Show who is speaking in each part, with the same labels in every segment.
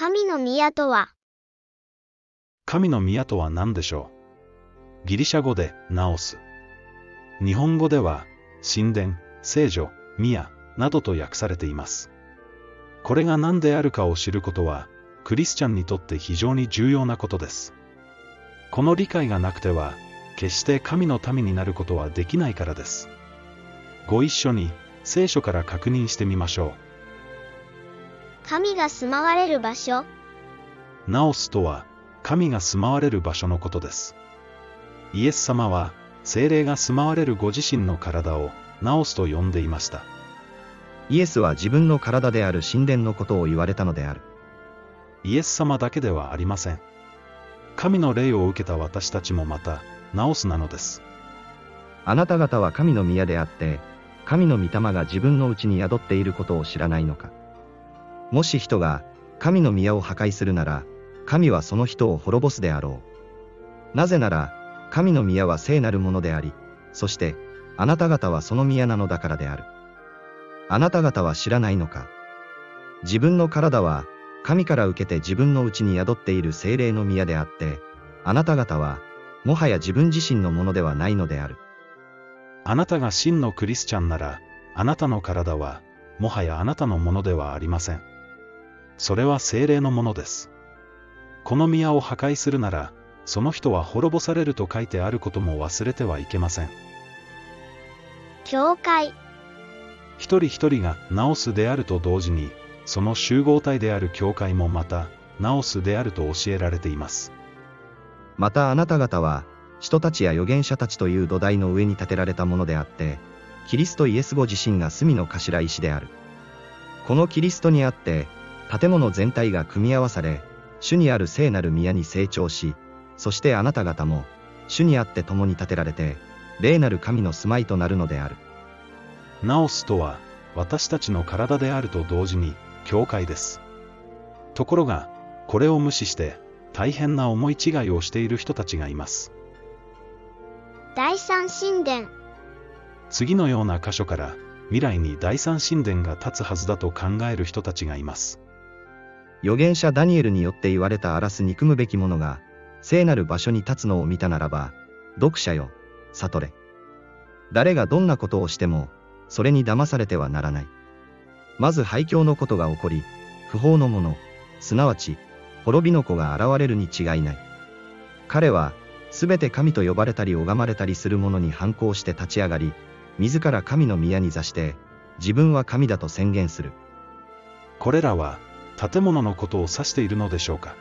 Speaker 1: 神の宮とは、
Speaker 2: 神の宮とは何でしょう？ギリシャ語でナオス。日本語では神殿、聖女、宮などと訳されています。これが何であるかを知ることは、クリスチャンにとって非常に重要なことです。この理解がなくては、決して神の民になることはできないからです。ご一緒に聖書から確認してみましょう
Speaker 1: 神が住まわれる場所、
Speaker 2: う。ナオスとは、神が住まわれる場所のことです。イエス様は、精霊が住まわれるご自身の体を、ナオスと呼んでいました。
Speaker 3: イエスは自分の体である神殿のことを言われたのである。
Speaker 2: イエス様だけではありません。神の霊を受けた私たちもまた、ナオスなのです。
Speaker 3: あなた方は神の宮であって、神の御霊が自分のうちに宿っていることを知らないのか。もし人が神の宮を破壊するなら、神はその人を滅ぼすであろう。なぜなら、神の宮は聖なるものであり、そして、あなた方はその宮なのだからである。あなた方は知らないのか。自分の体は、神から受けて自分のうちに宿っている精霊の宮であって、あなた方は、もはや自分自身のものではないのである。
Speaker 2: あなたが真のクリスチャンなら、あなたの体は、もはやあなたのものではありません。それは精霊のものです。この宮を破壊するなら、その人は滅ぼされると書いてあることも忘れてはいけません。
Speaker 1: 教会、
Speaker 2: 一人一人がナオスであると同時に、その集合体である教会もまた、ナオスであると教えられています。
Speaker 3: またあなた方は、人たちや預言者たちという土台の上に建てられたものであって、キリストイエスご自身が隅の頭石である。このキリストにあって、建物全体が組み合わされ、主にある聖なる宮に成長し、そしてあなた方も、主にあって共に建てられて、霊なる神の住まいとなるのである。
Speaker 2: ナオスとは、私たちの体であると同時に、教会です。ところが、これを無視して、大変な思い違いをしている人たちがいます。
Speaker 1: 第三神殿、
Speaker 2: 次のような箇所から、未来に第三神殿が立つはずだと考える人たちがいます。
Speaker 3: 預言者ダニエルによって言われた荒らす憎むべきものが、聖なる場所に立つのを見たならば、読者よ、悟れ。誰がどんなことをしても、それに騙されてはならない。まず廃墟のことが起こり、不法の者、すなわち、滅びの子が現れるに違いない。彼は、すべて神と呼ばれたり拝まれたりする者に反抗して立ち上がり、自ら神の宮に座して、自分は神だと宣言する。
Speaker 2: これらは、建物のことを指しているのでしょうか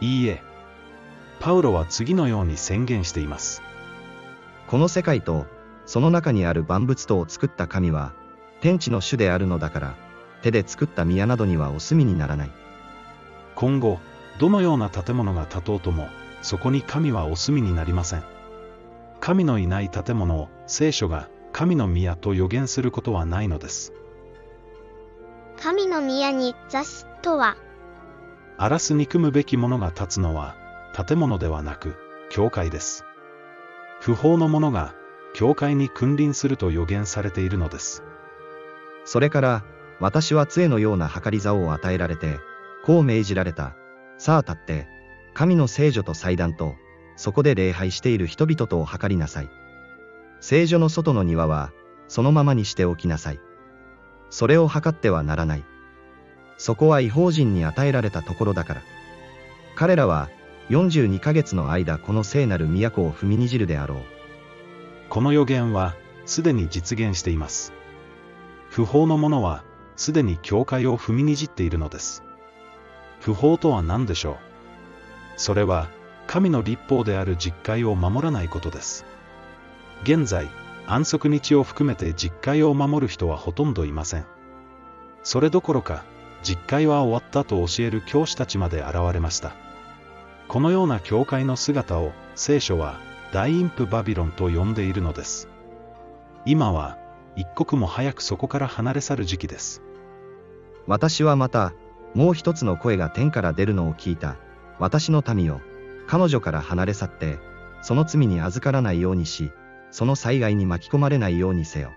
Speaker 2: いいえ。パウロは次のように宣言しています。
Speaker 3: この世界と、その中にある万物とを作った神は、天地の主であるのだから、手で作った宮などにはお住みにならない。
Speaker 2: 今後、どのような建物が建とうとも、そこに神はお住みになりません。神のいない建物を聖書が神の宮と予言することはないのです。
Speaker 1: 神の宮に座すとは、
Speaker 2: 荒らす憎むべきものが立つのは、建物ではなく、教会です。不法の者が、教会に君臨すると予言されているのです。
Speaker 3: それから、私は杖のような計り竿を与えられて、こう命じられた。さあ立って、神の聖女と祭壇と、そこで礼拝している人々とを測りなさい。聖女の外の庭は、そのままにしておきなさい。それを測ってはならない。そこは違法人に与えられたところだから。彼らは、42ヶ月の間この聖なる都を踏みにじるであろう。
Speaker 2: この予言は、すでに実現しています。不法の者は、すでに教会を踏みにじっているのです。不法とは何でしょう？それは、神の立法である実会を守らないことです。現在、安息日を含めて実会を守る人はほとんどいません。それどころか、実会は終わったと教える教師たちまで現れました。このような教会の姿を聖書は大インプバビロンと呼んでいるのです。今は一刻も早くそこから離れ去る時期です。
Speaker 3: 私はまた、もう一つの声が天から出るのを聞いた。私の民よ、彼女から離れ去って、その罪に預からないようにし、その災害に巻き込まれないようにせよ。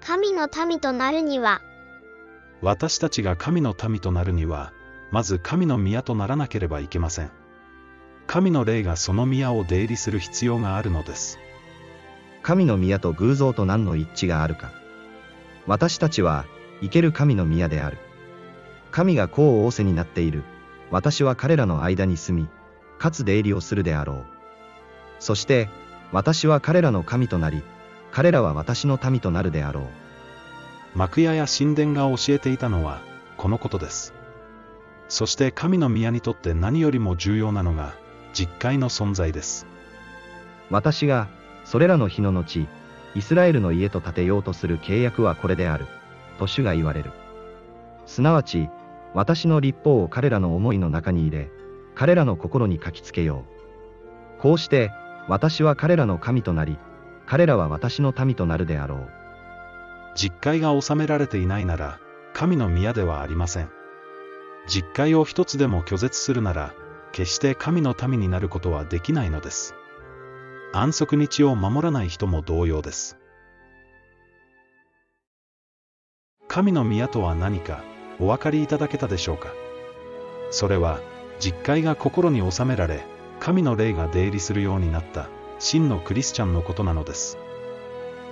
Speaker 1: 神の民となるには、
Speaker 2: 私たちが神の民となるには、まず神の宮とならなければいけません。神の霊がその宮を出入りする必要があるのです。
Speaker 3: 神の宮と偶像と何の一致があるか。私たちは、生ける神の宮である。神がこう仰せになっている。私は彼らの間に住み、かつ出入りをするであろう。そして、私は彼らの神となり、彼らは私の民となるであろう。
Speaker 2: 幕屋や神殿が教えていたのは、このことです。そして神の宮にとって何よりも重要なのが、実会の存在です。
Speaker 3: 私が、それらの日の後、イスラエルの家と建てようとする契約はこれである。と主が言われる。すなわち、私の立法を彼らの思いの中に入れ、彼らの心に書きつけよう。こうして、私は彼らの神となり、彼らは私の民となるであろう。
Speaker 2: 実会が収められていないなら、神の宮ではありません。実会を一つでも拒絶するなら、決して神の民になることはできないのです。安息日を守らない人も同様です。神の宮とは何か、お分かりいただけたでしょうか？それは、実会が心に収められ、神の霊が出入りするようになった、真のクリスチャンのことなのです。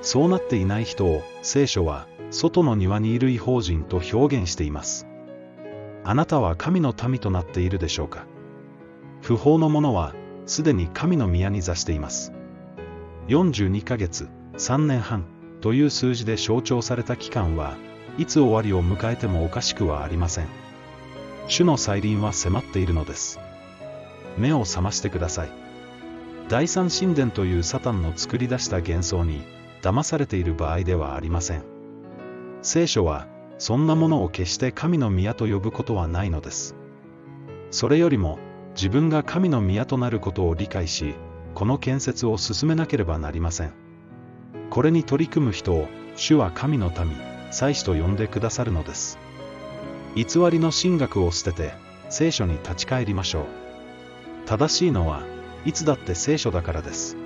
Speaker 2: そうなっていない人を、聖書は、外の庭にいる異邦人と表現しています。あなたは神の民となっているでしょうか不法の者は、すでに神の宮に座しています。42ヶ月、3年半、という数字で象徴された期間は、いつ終わりを迎えてもおかしくはありません。主の再臨は迫っているのです。目を覚ましてください。第三神殿というサタンの作り出した幻想に、騙されている場合ではありません。聖書は、そんなものを決して神の宮と呼ぶことはないのです。それよりも、自分が神の宮となることを理解し、この建設を進めなければなりません。これに取り組む人を、主は神の民、祭司と呼んでくださるのです。偽りの神学を捨てて、聖書に立ち返りましょう。正しいのは、いつだって聖書だからです。